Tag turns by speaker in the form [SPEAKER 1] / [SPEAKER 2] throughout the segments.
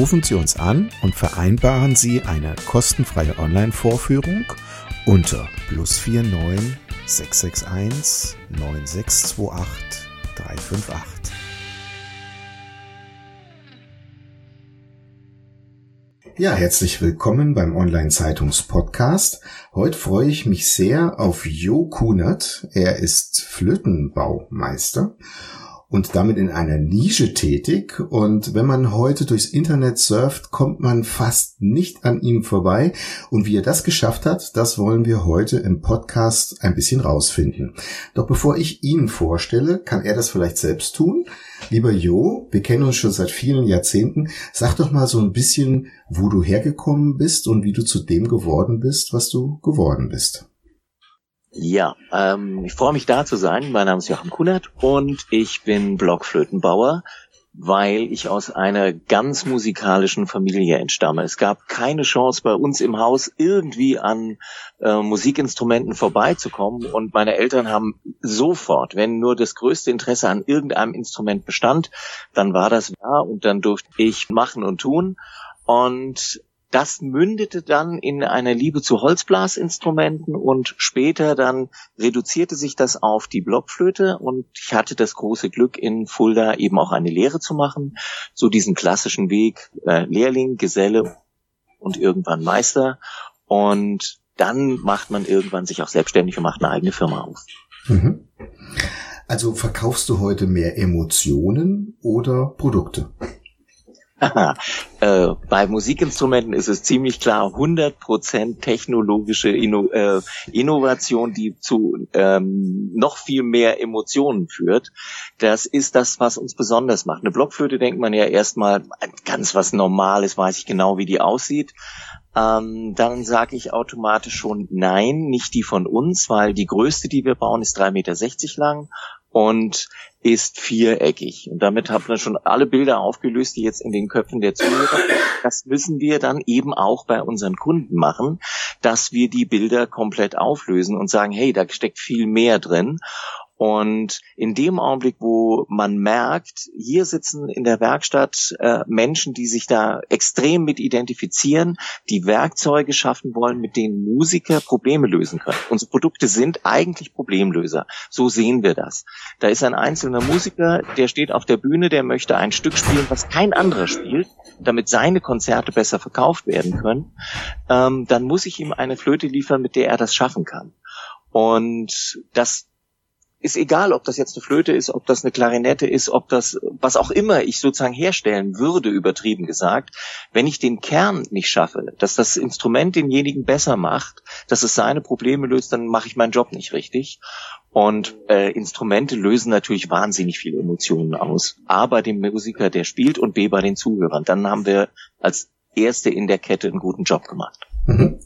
[SPEAKER 1] Rufen Sie uns an und vereinbaren Sie eine kostenfreie Online-Vorführung unter plus 49 661 9628 358. Ja, herzlich willkommen beim Online-Zeitungs-Podcast. Heute freue ich mich sehr auf Jo Kunert. Er ist Flötenbaumeister und damit in einer Nische tätig. Und wenn man heute durchs Internet surft, kommt man fast nicht an ihm vorbei. Und wie er das geschafft hat, das wollen wir heute im Podcast ein bisschen rausfinden. Doch bevor ich ihn vorstelle, kann er das vielleicht selbst tun. Lieber Jo, wir kennen uns schon seit vielen Jahrzehnten. Sag doch mal so ein bisschen, wo du hergekommen bist und wie du zu dem geworden bist, was du geworden bist.
[SPEAKER 2] Ja, ähm, ich freue mich da zu sein. Mein Name ist Joachim Kunert und ich bin Blockflötenbauer, weil ich aus einer ganz musikalischen Familie entstamme. Es gab keine Chance bei uns im Haus irgendwie an äh, Musikinstrumenten vorbeizukommen und meine Eltern haben sofort, wenn nur das größte Interesse an irgendeinem Instrument bestand, dann war das da und dann durfte ich machen und tun. Und das mündete dann in einer Liebe zu Holzblasinstrumenten und später dann reduzierte sich das auf die Blockflöte und ich hatte das große Glück in Fulda eben auch eine Lehre zu machen, so diesen klassischen Weg äh, Lehrling, Geselle und irgendwann Meister und dann macht man irgendwann sich auch selbstständig und macht eine eigene Firma auf. Mhm.
[SPEAKER 1] Also verkaufst du heute mehr Emotionen oder Produkte?
[SPEAKER 2] äh, bei Musikinstrumenten ist es ziemlich klar 100% technologische Inno äh, Innovation, die zu ähm, noch viel mehr Emotionen führt. Das ist das, was uns besonders macht. Eine Blockflöte denkt man ja erstmal ganz was Normales, weiß ich genau, wie die aussieht. Ähm, dann sage ich automatisch schon nein, nicht die von uns, weil die größte, die wir bauen, ist 3,60 Meter lang und ist viereckig. Und damit hat man schon alle Bilder aufgelöst, die jetzt in den Köpfen der Zuhörer. Das müssen wir dann eben auch bei unseren Kunden machen, dass wir die Bilder komplett auflösen und sagen, hey, da steckt viel mehr drin. Und in dem Augenblick, wo man merkt, hier sitzen in der Werkstatt äh, Menschen, die sich da extrem mit identifizieren, die Werkzeuge schaffen wollen, mit denen Musiker Probleme lösen können. Unsere Produkte sind eigentlich Problemlöser. So sehen wir das. Da ist ein einzelner Musiker, der steht auf der Bühne, der möchte ein Stück spielen, was kein anderer spielt, damit seine Konzerte besser verkauft werden können. Ähm, dann muss ich ihm eine Flöte liefern, mit der er das schaffen kann. Und das ist egal, ob das jetzt eine Flöte ist, ob das eine Klarinette ist, ob das was auch immer ich sozusagen herstellen würde, übertrieben gesagt, wenn ich den Kern nicht schaffe, dass das Instrument denjenigen besser macht, dass es seine Probleme löst, dann mache ich meinen Job nicht richtig. Und äh, Instrumente lösen natürlich wahnsinnig viele Emotionen aus. A bei dem Musiker, der spielt, und B bei den Zuhörern. Dann haben wir als Erste in der Kette einen guten Job gemacht. Mhm.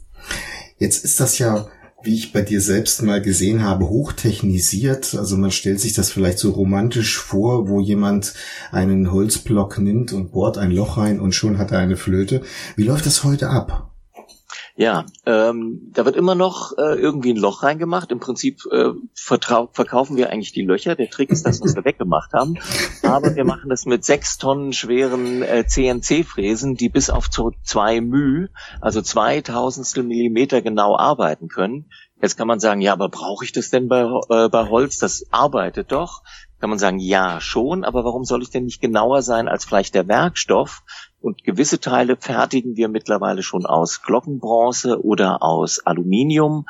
[SPEAKER 1] Jetzt ist das ja wie ich bei dir selbst mal gesehen habe, hochtechnisiert. Also man stellt sich das vielleicht so romantisch vor, wo jemand einen Holzblock nimmt und bohrt ein Loch rein und schon hat er eine Flöte. Wie läuft das heute ab?
[SPEAKER 2] Ja, ähm, da wird immer noch äh, irgendwie ein Loch reingemacht. Im Prinzip äh, verkaufen wir eigentlich die Löcher. Der Trick ist das, was wir weggemacht haben. Aber wir machen das mit sechs Tonnen schweren äh, CNC-Fräsen, die bis auf zwei μ, also zwei Tausendstel Millimeter genau arbeiten können. Jetzt kann man sagen, ja, aber brauche ich das denn bei, äh, bei Holz? Das arbeitet doch. Kann man sagen, ja, schon, aber warum soll ich denn nicht genauer sein als vielleicht der Werkstoff? Und gewisse Teile fertigen wir mittlerweile schon aus Glockenbronze oder aus Aluminium.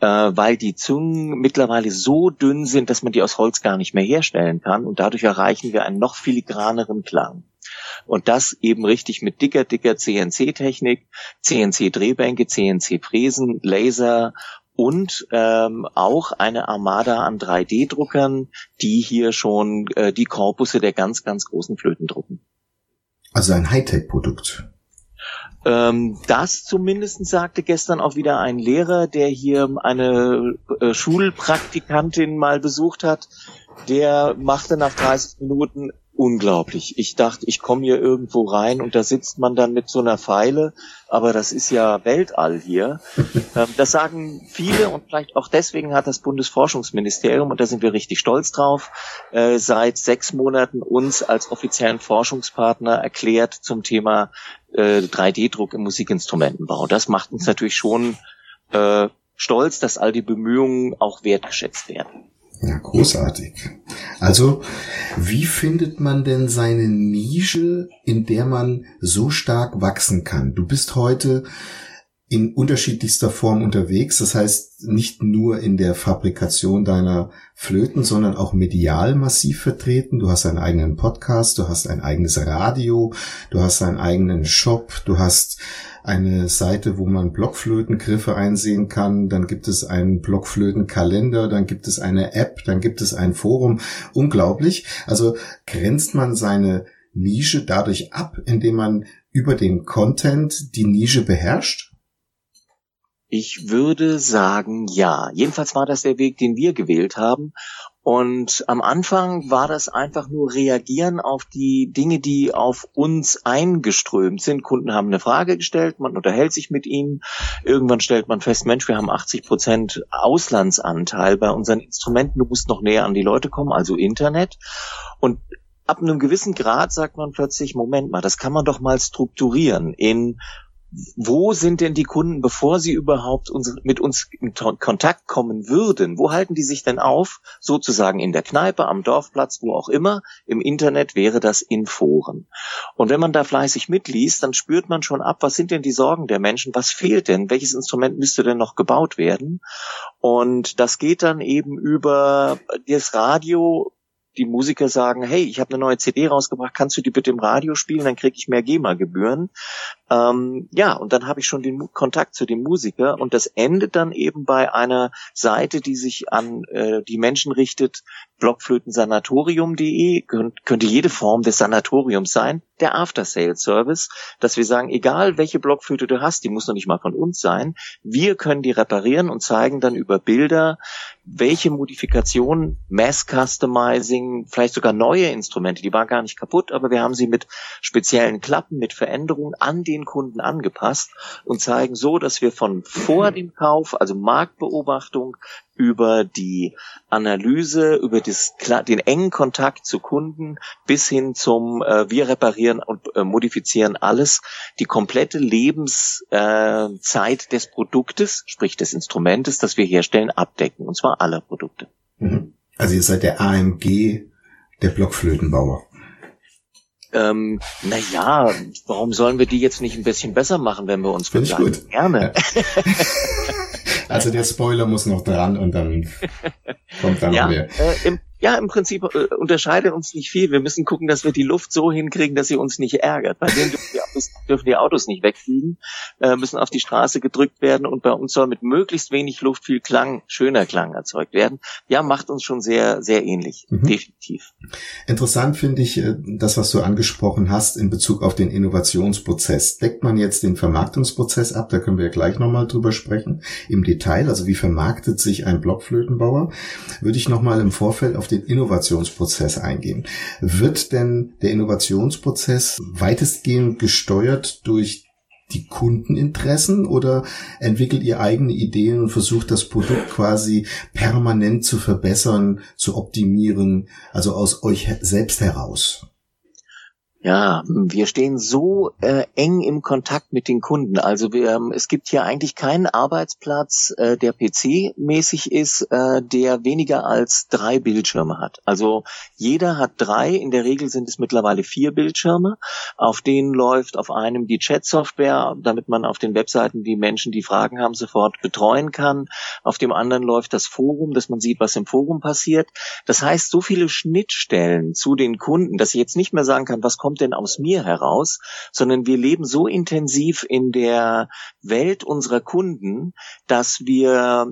[SPEAKER 2] äh, weil die Zungen mittlerweile so dünn sind, dass man die aus Holz gar nicht mehr herstellen kann und dadurch erreichen wir einen noch filigraneren Klang. Und das eben richtig mit dicker, dicker CNC-Technik, CNC-Drehbänke, CNC-Fräsen, Laser und ähm, auch eine Armada an 3D-Druckern, die hier schon äh, die Korpusse der ganz, ganz großen Flöten drucken.
[SPEAKER 1] Also ein Hightech-Produkt.
[SPEAKER 2] Ähm, das zumindest sagte gestern auch wieder ein Lehrer, der hier eine äh, Schulpraktikantin mal besucht hat. Der machte nach 30 Minuten unglaublich. Ich dachte, ich komme hier irgendwo rein und da sitzt man dann mit so einer Pfeile, aber das ist ja Weltall hier. Ähm, das sagen viele und vielleicht auch deswegen hat das Bundesforschungsministerium, und da sind wir richtig stolz drauf, äh, seit sechs Monaten uns als offiziellen Forschungspartner erklärt zum Thema 3D-Druck äh, im Musikinstrumentenbau. Das macht uns natürlich schon äh, stolz, dass all die Bemühungen auch wertgeschätzt werden.
[SPEAKER 1] Ja, großartig. Also, wie findet man denn seine Nische, in der man so stark wachsen kann? Du bist heute in unterschiedlichster Form unterwegs. Das heißt, nicht nur in der Fabrikation deiner Flöten, sondern auch medial massiv vertreten. Du hast einen eigenen Podcast, du hast ein eigenes Radio, du hast einen eigenen Shop, du hast eine Seite, wo man Blockflötengriffe einsehen kann, dann gibt es einen Blockflötenkalender, dann gibt es eine App, dann gibt es ein Forum. Unglaublich. Also grenzt man seine Nische dadurch ab, indem man über den Content die Nische beherrscht?
[SPEAKER 2] Ich würde sagen, ja. Jedenfalls war das der Weg, den wir gewählt haben. Und am Anfang war das einfach nur reagieren auf die Dinge, die auf uns eingeströmt sind. Kunden haben eine Frage gestellt, man unterhält sich mit ihnen. Irgendwann stellt man fest, Mensch, wir haben 80 Prozent Auslandsanteil bei unseren Instrumenten. Du musst noch näher an die Leute kommen, also Internet. Und ab einem gewissen Grad sagt man plötzlich, Moment mal, das kann man doch mal strukturieren in wo sind denn die Kunden, bevor sie überhaupt uns, mit uns in Kontakt kommen würden? Wo halten die sich denn auf? Sozusagen in der Kneipe, am Dorfplatz, wo auch immer. Im Internet wäre das in Foren. Und wenn man da fleißig mitliest, dann spürt man schon ab, was sind denn die Sorgen der Menschen? Was fehlt denn? Welches Instrument müsste denn noch gebaut werden? Und das geht dann eben über das Radio die Musiker sagen, hey, ich habe eine neue CD rausgebracht, kannst du die bitte im Radio spielen, dann kriege ich mehr GEMA-Gebühren. Ähm, ja, und dann habe ich schon den Kontakt zu dem Musiker und das endet dann eben bei einer Seite, die sich an äh, die Menschen richtet, blockflötensanatorium.de, Könnt, könnte jede Form des Sanatoriums sein, der After-Sales-Service, dass wir sagen, egal welche Blockflöte du hast, die muss noch nicht mal von uns sein, wir können die reparieren und zeigen dann über Bilder, welche Modifikationen, Mass-Customizing, vielleicht sogar neue Instrumente, die waren gar nicht kaputt, aber wir haben sie mit speziellen Klappen, mit Veränderungen an den Kunden angepasst und zeigen so, dass wir von vor dem Kauf, also Marktbeobachtung, über die Analyse, über das, den engen Kontakt zu Kunden bis hin zum äh, wir reparieren und äh, modifizieren alles, die komplette Lebenszeit äh, des Produktes, sprich des Instrumentes, das wir herstellen, abdecken, und zwar alle Produkte.
[SPEAKER 1] Mhm. Also ihr seid der AMG der Blockflötenbauer.
[SPEAKER 2] Ähm, na ja, warum sollen wir die jetzt nicht ein bisschen besser machen, wenn wir uns
[SPEAKER 1] Finde ich gut.
[SPEAKER 2] Gerne.
[SPEAKER 1] Also der Spoiler muss noch dran und dann kommt da ja, noch mehr.
[SPEAKER 2] Äh, im, ja, im Prinzip äh, unterscheidet uns nicht viel. Wir müssen gucken, dass wir die Luft so hinkriegen, dass sie uns nicht ärgert. Bei denen dürfen die Autos, dürfen die Autos nicht wegfliegen, äh, müssen auf die Straße gedrückt werden und bei uns soll mit möglichst wenig Luft viel Klang, schöner Klang erzeugt werden. Ja, macht uns schon sehr, sehr ähnlich, mhm. definitiv.
[SPEAKER 1] Interessant finde ich äh, das, was du angesprochen hast in Bezug auf den Innovationsprozess. Deckt man jetzt den Vermarktungsprozess ab? Da können wir ja gleich nochmal drüber sprechen im Detail. Also wie vermarktet sich ein Blockflötenbauer? Würde ich nochmal im Vorfeld auf den Innovationsprozess eingehen. Wird denn der Innovationsprozess weitestgehend gesteuert durch die Kundeninteressen oder entwickelt ihr eigene Ideen und versucht das Produkt quasi permanent zu verbessern, zu optimieren, also aus euch selbst heraus?
[SPEAKER 2] Ja, wir stehen so äh, eng im Kontakt mit den Kunden. Also wir, ähm, es gibt hier eigentlich keinen Arbeitsplatz, äh, der PC-mäßig ist, äh, der weniger als drei Bildschirme hat. Also jeder hat drei. In der Regel sind es mittlerweile vier Bildschirme. Auf denen läuft auf einem die Chat-Software, damit man auf den Webseiten die Menschen, die Fragen haben, sofort betreuen kann. Auf dem anderen läuft das Forum, dass man sieht, was im Forum passiert. Das heißt, so viele Schnittstellen zu den Kunden, dass ich jetzt nicht mehr sagen kann, was kommt kommt denn aus mir heraus, sondern wir leben so intensiv in der Welt unserer Kunden, dass wir,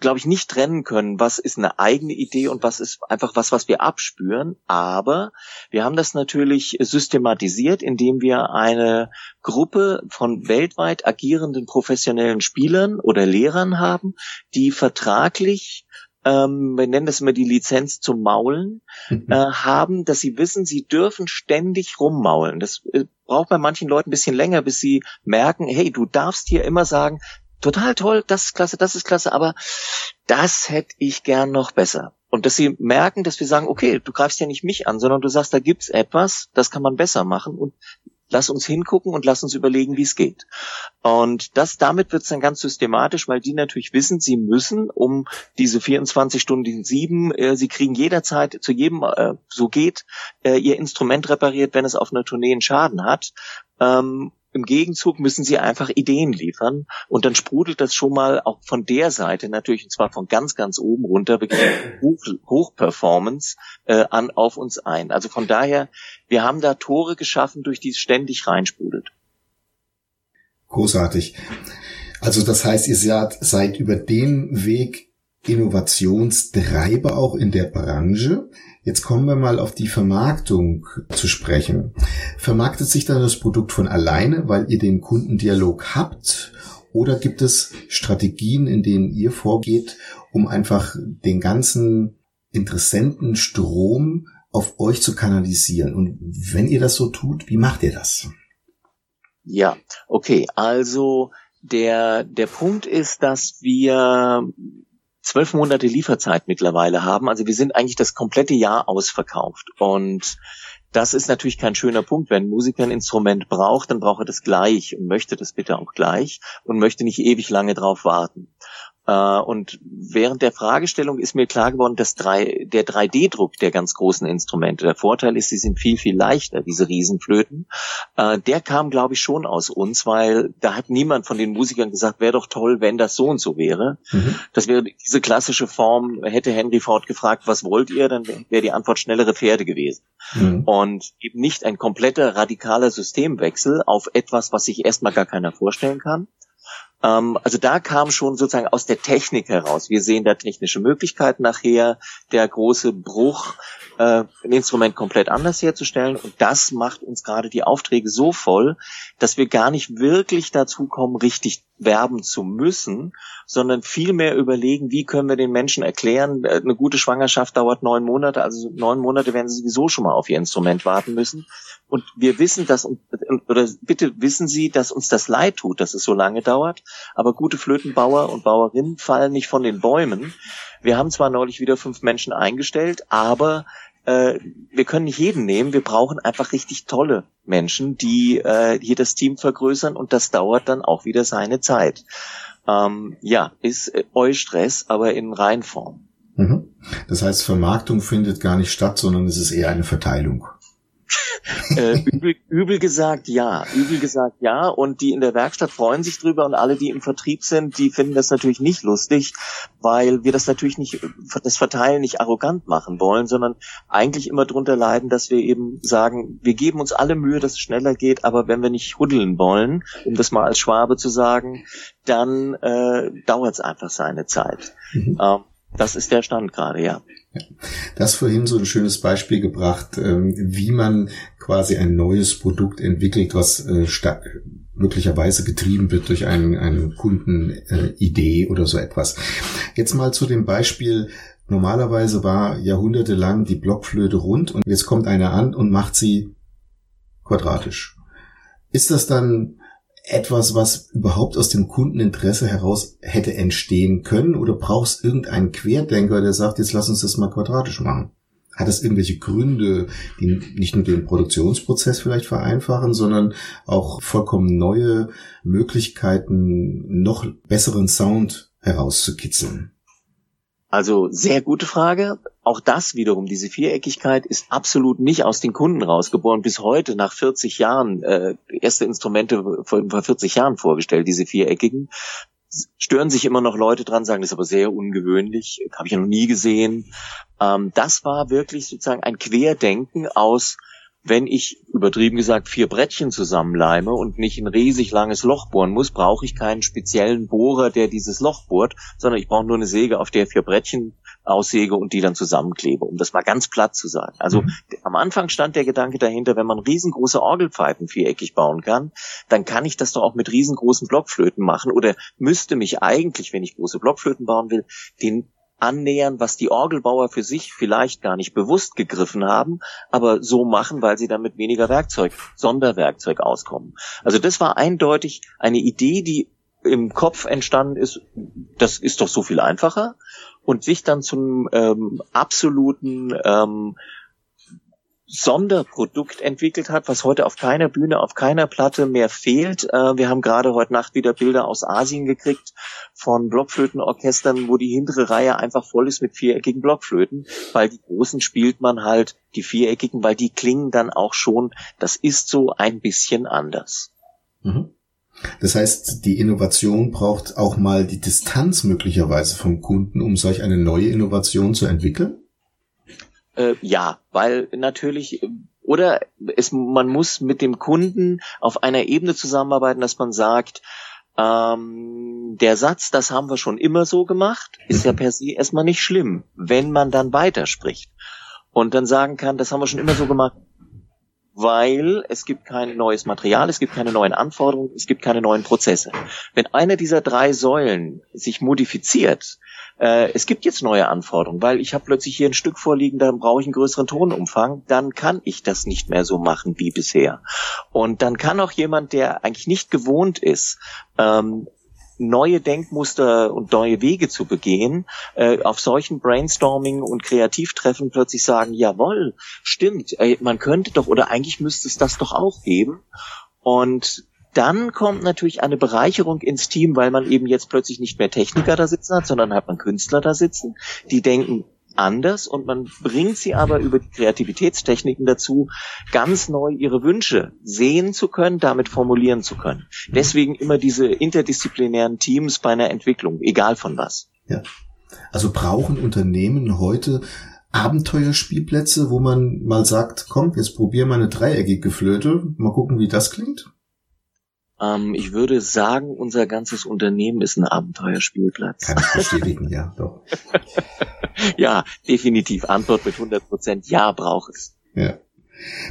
[SPEAKER 2] glaube ich, nicht trennen können, was ist eine eigene Idee und was ist einfach was, was wir abspüren. Aber wir haben das natürlich systematisiert, indem wir eine Gruppe von weltweit agierenden professionellen Spielern oder Lehrern haben, die vertraglich ähm, wir nennen das immer die Lizenz zum Maulen, mhm. äh, haben, dass sie wissen, sie dürfen ständig rummaulen. Das äh, braucht bei manchen Leuten ein bisschen länger, bis sie merken, hey, du darfst hier immer sagen, total toll, das ist klasse, das ist klasse, aber das hätte ich gern noch besser. Und dass sie merken, dass wir sagen, okay, du greifst ja nicht mich an, sondern du sagst, da gibt's etwas, das kann man besser machen und lass uns hingucken und lass uns überlegen, wie es geht. Und das, damit wird es dann ganz systematisch, weil die natürlich wissen, sie müssen um diese 24 Stunden sieben, äh, sie kriegen jederzeit zu jedem, äh, so geht, äh, ihr Instrument repariert, wenn es auf einer Tournee einen Schaden hat. Ähm, im Gegenzug müssen sie einfach Ideen liefern und dann sprudelt das schon mal auch von der Seite natürlich und zwar von ganz ganz oben runter wirklich Hoch, Hochperformance äh, an auf uns ein. Also von daher, wir haben da Tore geschaffen, durch die es ständig reinsprudelt.
[SPEAKER 1] Großartig. Also das heißt, ihr seid, über den Weg Innovationstreiber auch in der Branche. Jetzt kommen wir mal auf die Vermarktung zu sprechen. Vermarktet sich dann das Produkt von alleine, weil ihr den Kundendialog habt? Oder gibt es Strategien, in denen ihr vorgeht, um einfach den ganzen Interessentenstrom auf euch zu kanalisieren? Und wenn ihr das so tut, wie macht ihr das?
[SPEAKER 2] Ja, okay. Also der, der Punkt ist, dass wir zwölf Monate Lieferzeit mittlerweile haben. Also wir sind eigentlich das komplette Jahr ausverkauft. Und das ist natürlich kein schöner Punkt. Wenn ein Musiker ein Instrument braucht, dann braucht er das gleich und möchte das bitte auch gleich und möchte nicht ewig lange drauf warten. Äh, und während der Fragestellung ist mir klar geworden, dass drei, der 3D-Druck der ganz großen Instrumente, der Vorteil ist, sie sind viel, viel leichter, diese Riesenflöten, äh, der kam, glaube ich, schon aus uns, weil da hat niemand von den Musikern gesagt, wäre doch toll, wenn das so und so wäre. Mhm. Das wäre diese klassische Form, hätte Henry Ford gefragt, was wollt ihr, dann wäre die Antwort schnellere Pferde gewesen. Mhm. Und eben nicht ein kompletter radikaler Systemwechsel auf etwas, was sich erstmal gar keiner vorstellen kann, also da kam schon sozusagen aus der Technik heraus. Wir sehen da technische Möglichkeiten nachher, der große Bruch, äh, ein Instrument komplett anders herzustellen. Und das macht uns gerade die Aufträge so voll, dass wir gar nicht wirklich dazu kommen, richtig werben zu müssen, sondern vielmehr überlegen, wie können wir den Menschen erklären, äh, eine gute Schwangerschaft dauert neun Monate, also neun Monate werden sie sowieso schon mal auf ihr Instrument warten müssen. Und wir wissen, dass, oder bitte wissen Sie, dass uns das leid tut, dass es so lange dauert. Aber gute Flötenbauer und Bauerinnen fallen nicht von den Bäumen. Wir haben zwar neulich wieder fünf Menschen eingestellt, aber äh, wir können nicht jeden nehmen. Wir brauchen einfach richtig tolle Menschen, die äh, hier das Team vergrößern und das dauert dann auch wieder seine Zeit. Ähm, ja, ist äh, Eustress, aber in Reinform.
[SPEAKER 1] Mhm. Das heißt, Vermarktung findet gar nicht statt, sondern es ist eher eine Verteilung
[SPEAKER 2] äh, übel, übel gesagt ja, übel gesagt ja. Und die in der Werkstatt freuen sich drüber und alle, die im Vertrieb sind, die finden das natürlich nicht lustig, weil wir das natürlich nicht, das Verteilen nicht arrogant machen wollen, sondern eigentlich immer drunter leiden, dass wir eben sagen, wir geben uns alle Mühe, dass es schneller geht, aber wenn wir nicht huddeln wollen, um das mal als Schwabe zu sagen, dann äh, dauert es einfach seine Zeit. Mhm. Ähm, das ist der Stand gerade, ja.
[SPEAKER 1] Das vorhin so ein schönes Beispiel gebracht, ähm, wie man quasi ein neues Produkt entwickelt, was äh, möglicherweise getrieben wird durch eine, eine Kundenidee oder so etwas. Jetzt mal zu dem Beispiel, normalerweise war jahrhundertelang die Blockflöte rund und jetzt kommt einer an und macht sie quadratisch. Ist das dann etwas, was überhaupt aus dem Kundeninteresse heraus hätte entstehen können? Oder brauchst irgendeinen Querdenker, der sagt, jetzt lass uns das mal quadratisch machen? Hat es irgendwelche Gründe, die nicht nur den Produktionsprozess vielleicht vereinfachen, sondern auch vollkommen neue Möglichkeiten, noch besseren Sound herauszukitzeln?
[SPEAKER 2] Also sehr gute Frage. Auch das wiederum, diese Viereckigkeit ist absolut nicht aus den Kunden rausgeboren. Bis heute, nach 40 Jahren, äh, erste Instrumente vor, vor 40 Jahren vorgestellt, diese viereckigen. Stören sich immer noch Leute dran, sagen, das ist aber sehr ungewöhnlich, habe ich ja noch nie gesehen. Ähm, das war wirklich sozusagen ein Querdenken aus wenn ich, übertrieben gesagt, vier Brettchen zusammenleime und nicht ein riesig langes Loch bohren muss, brauche ich keinen speziellen Bohrer, der dieses Loch bohrt, sondern ich brauche nur eine Säge, auf der vier Brettchen aussäge und die dann zusammenklebe, um das mal ganz platt zu sagen. Also mhm. am Anfang stand der Gedanke dahinter, wenn man riesengroße Orgelpfeifen viereckig bauen kann, dann kann ich das doch auch mit riesengroßen Blockflöten machen oder müsste mich eigentlich, wenn ich große Blockflöten bauen will, den annähern, was die Orgelbauer für sich vielleicht gar nicht bewusst gegriffen haben, aber so machen, weil sie dann mit weniger Werkzeug, Sonderwerkzeug auskommen. Also das war eindeutig eine Idee, die im Kopf entstanden ist, das ist doch so viel einfacher und sich dann zum ähm, absoluten ähm, Sonderprodukt entwickelt hat, was heute auf keiner Bühne, auf keiner Platte mehr fehlt. Äh, wir haben gerade heute Nacht wieder Bilder aus Asien gekriegt von Blockflötenorchestern, wo die hintere Reihe einfach voll ist mit viereckigen Blockflöten, weil die großen spielt man halt die viereckigen, weil die klingen dann auch schon, das ist so ein bisschen anders.
[SPEAKER 1] Mhm. Das heißt, die Innovation braucht auch mal die Distanz möglicherweise vom Kunden, um solch eine neue Innovation zu entwickeln?
[SPEAKER 2] Äh, ja, weil natürlich oder es, man muss mit dem Kunden auf einer Ebene zusammenarbeiten, dass man sagt, ähm, der Satz, das haben wir schon immer so gemacht, ist ja per se erstmal nicht schlimm, wenn man dann weiterspricht und dann sagen kann, das haben wir schon immer so gemacht, weil es gibt kein neues Material, es gibt keine neuen Anforderungen, es gibt keine neuen Prozesse. Wenn eine dieser drei Säulen sich modifiziert, äh, es gibt jetzt neue Anforderungen, weil ich habe plötzlich hier ein Stück vorliegen, dann brauche ich einen größeren Tonumfang, dann kann ich das nicht mehr so machen wie bisher. Und dann kann auch jemand, der eigentlich nicht gewohnt ist, ähm, neue Denkmuster und neue Wege zu begehen, äh, auf solchen Brainstorming und Kreativtreffen plötzlich sagen, jawohl, stimmt, äh, man könnte doch oder eigentlich müsste es das doch auch geben. Und dann kommt natürlich eine Bereicherung ins Team, weil man eben jetzt plötzlich nicht mehr Techniker da sitzen hat, sondern hat man Künstler da sitzen, die denken, anders und man bringt sie aber über die Kreativitätstechniken dazu, ganz neu ihre Wünsche sehen zu können, damit formulieren zu können. Deswegen immer diese interdisziplinären Teams bei einer Entwicklung, egal von was.
[SPEAKER 1] Ja. Also brauchen Unternehmen heute Abenteuerspielplätze, wo man mal sagt, komm, jetzt probier mal eine dreieckige Flöte, mal gucken, wie das klingt?
[SPEAKER 2] Ähm, ich würde sagen, unser ganzes Unternehmen ist ein Abenteuerspielplatz.
[SPEAKER 1] Kann ich bestätigen, ja, doch.
[SPEAKER 2] ja, definitiv. Antwort mit 100 Prozent. Ja, braucht es.
[SPEAKER 1] Ja.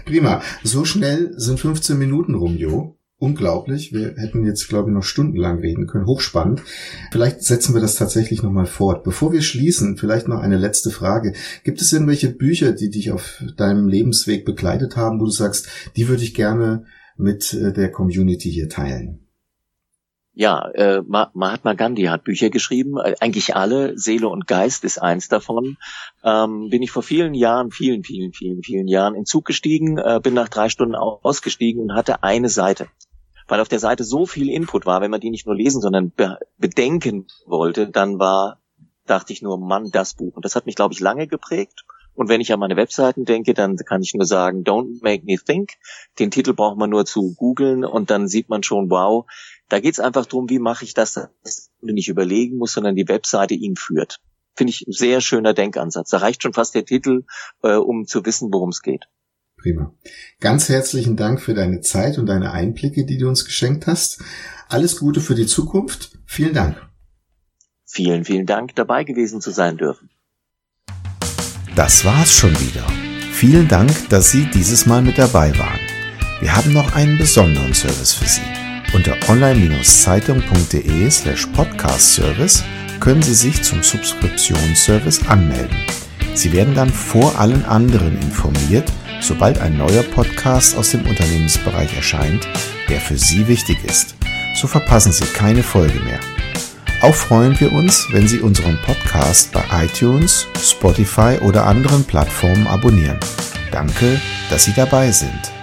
[SPEAKER 1] Prima. So schnell sind 15 Minuten rum, Jo. Unglaublich. Wir hätten jetzt, glaube ich, noch stundenlang reden können. Hochspannend. Vielleicht setzen wir das tatsächlich nochmal fort. Bevor wir schließen, vielleicht noch eine letzte Frage. Gibt es irgendwelche Bücher, die dich auf deinem Lebensweg begleitet haben, wo du sagst, die würde ich gerne mit äh, der Community hier teilen?
[SPEAKER 2] Ja, äh, Mahatma Gandhi hat Bücher geschrieben, äh, eigentlich alle. Seele und Geist ist eins davon. Ähm, bin ich vor vielen Jahren, vielen, vielen, vielen, vielen Jahren in Zug gestiegen, äh, bin nach drei Stunden ausgestiegen und hatte eine Seite. Weil auf der Seite so viel Input war, wenn man die nicht nur lesen, sondern be bedenken wollte, dann war, dachte ich nur, Mann, das Buch. Und das hat mich, glaube ich, lange geprägt. Und wenn ich an meine Webseiten denke, dann kann ich nur sagen, don't make me think. Den Titel braucht man nur zu googeln und dann sieht man schon, wow, da geht es einfach darum, wie mache ich das, dass man nicht überlegen muss, sondern die Webseite ihn führt. Finde ich ein sehr schöner Denkansatz. Da reicht schon fast der Titel, äh, um zu wissen, worum es geht.
[SPEAKER 1] Prima. Ganz herzlichen Dank für deine Zeit und deine Einblicke, die du uns geschenkt hast. Alles Gute für die Zukunft. Vielen Dank.
[SPEAKER 2] Vielen, vielen Dank, dabei gewesen zu sein dürfen.
[SPEAKER 1] Das war's schon wieder. Vielen Dank, dass Sie dieses Mal mit dabei waren. Wir haben noch einen besonderen Service für Sie. Unter online-zeitung.de slash podcast-service können Sie sich zum Subskriptionsservice anmelden. Sie werden dann vor allen anderen informiert, sobald ein neuer Podcast aus dem Unternehmensbereich erscheint, der für Sie wichtig ist. So verpassen Sie keine Folge mehr. Auch freuen wir uns, wenn Sie unseren Podcast bei iTunes, Spotify oder anderen Plattformen abonnieren. Danke, dass Sie dabei sind.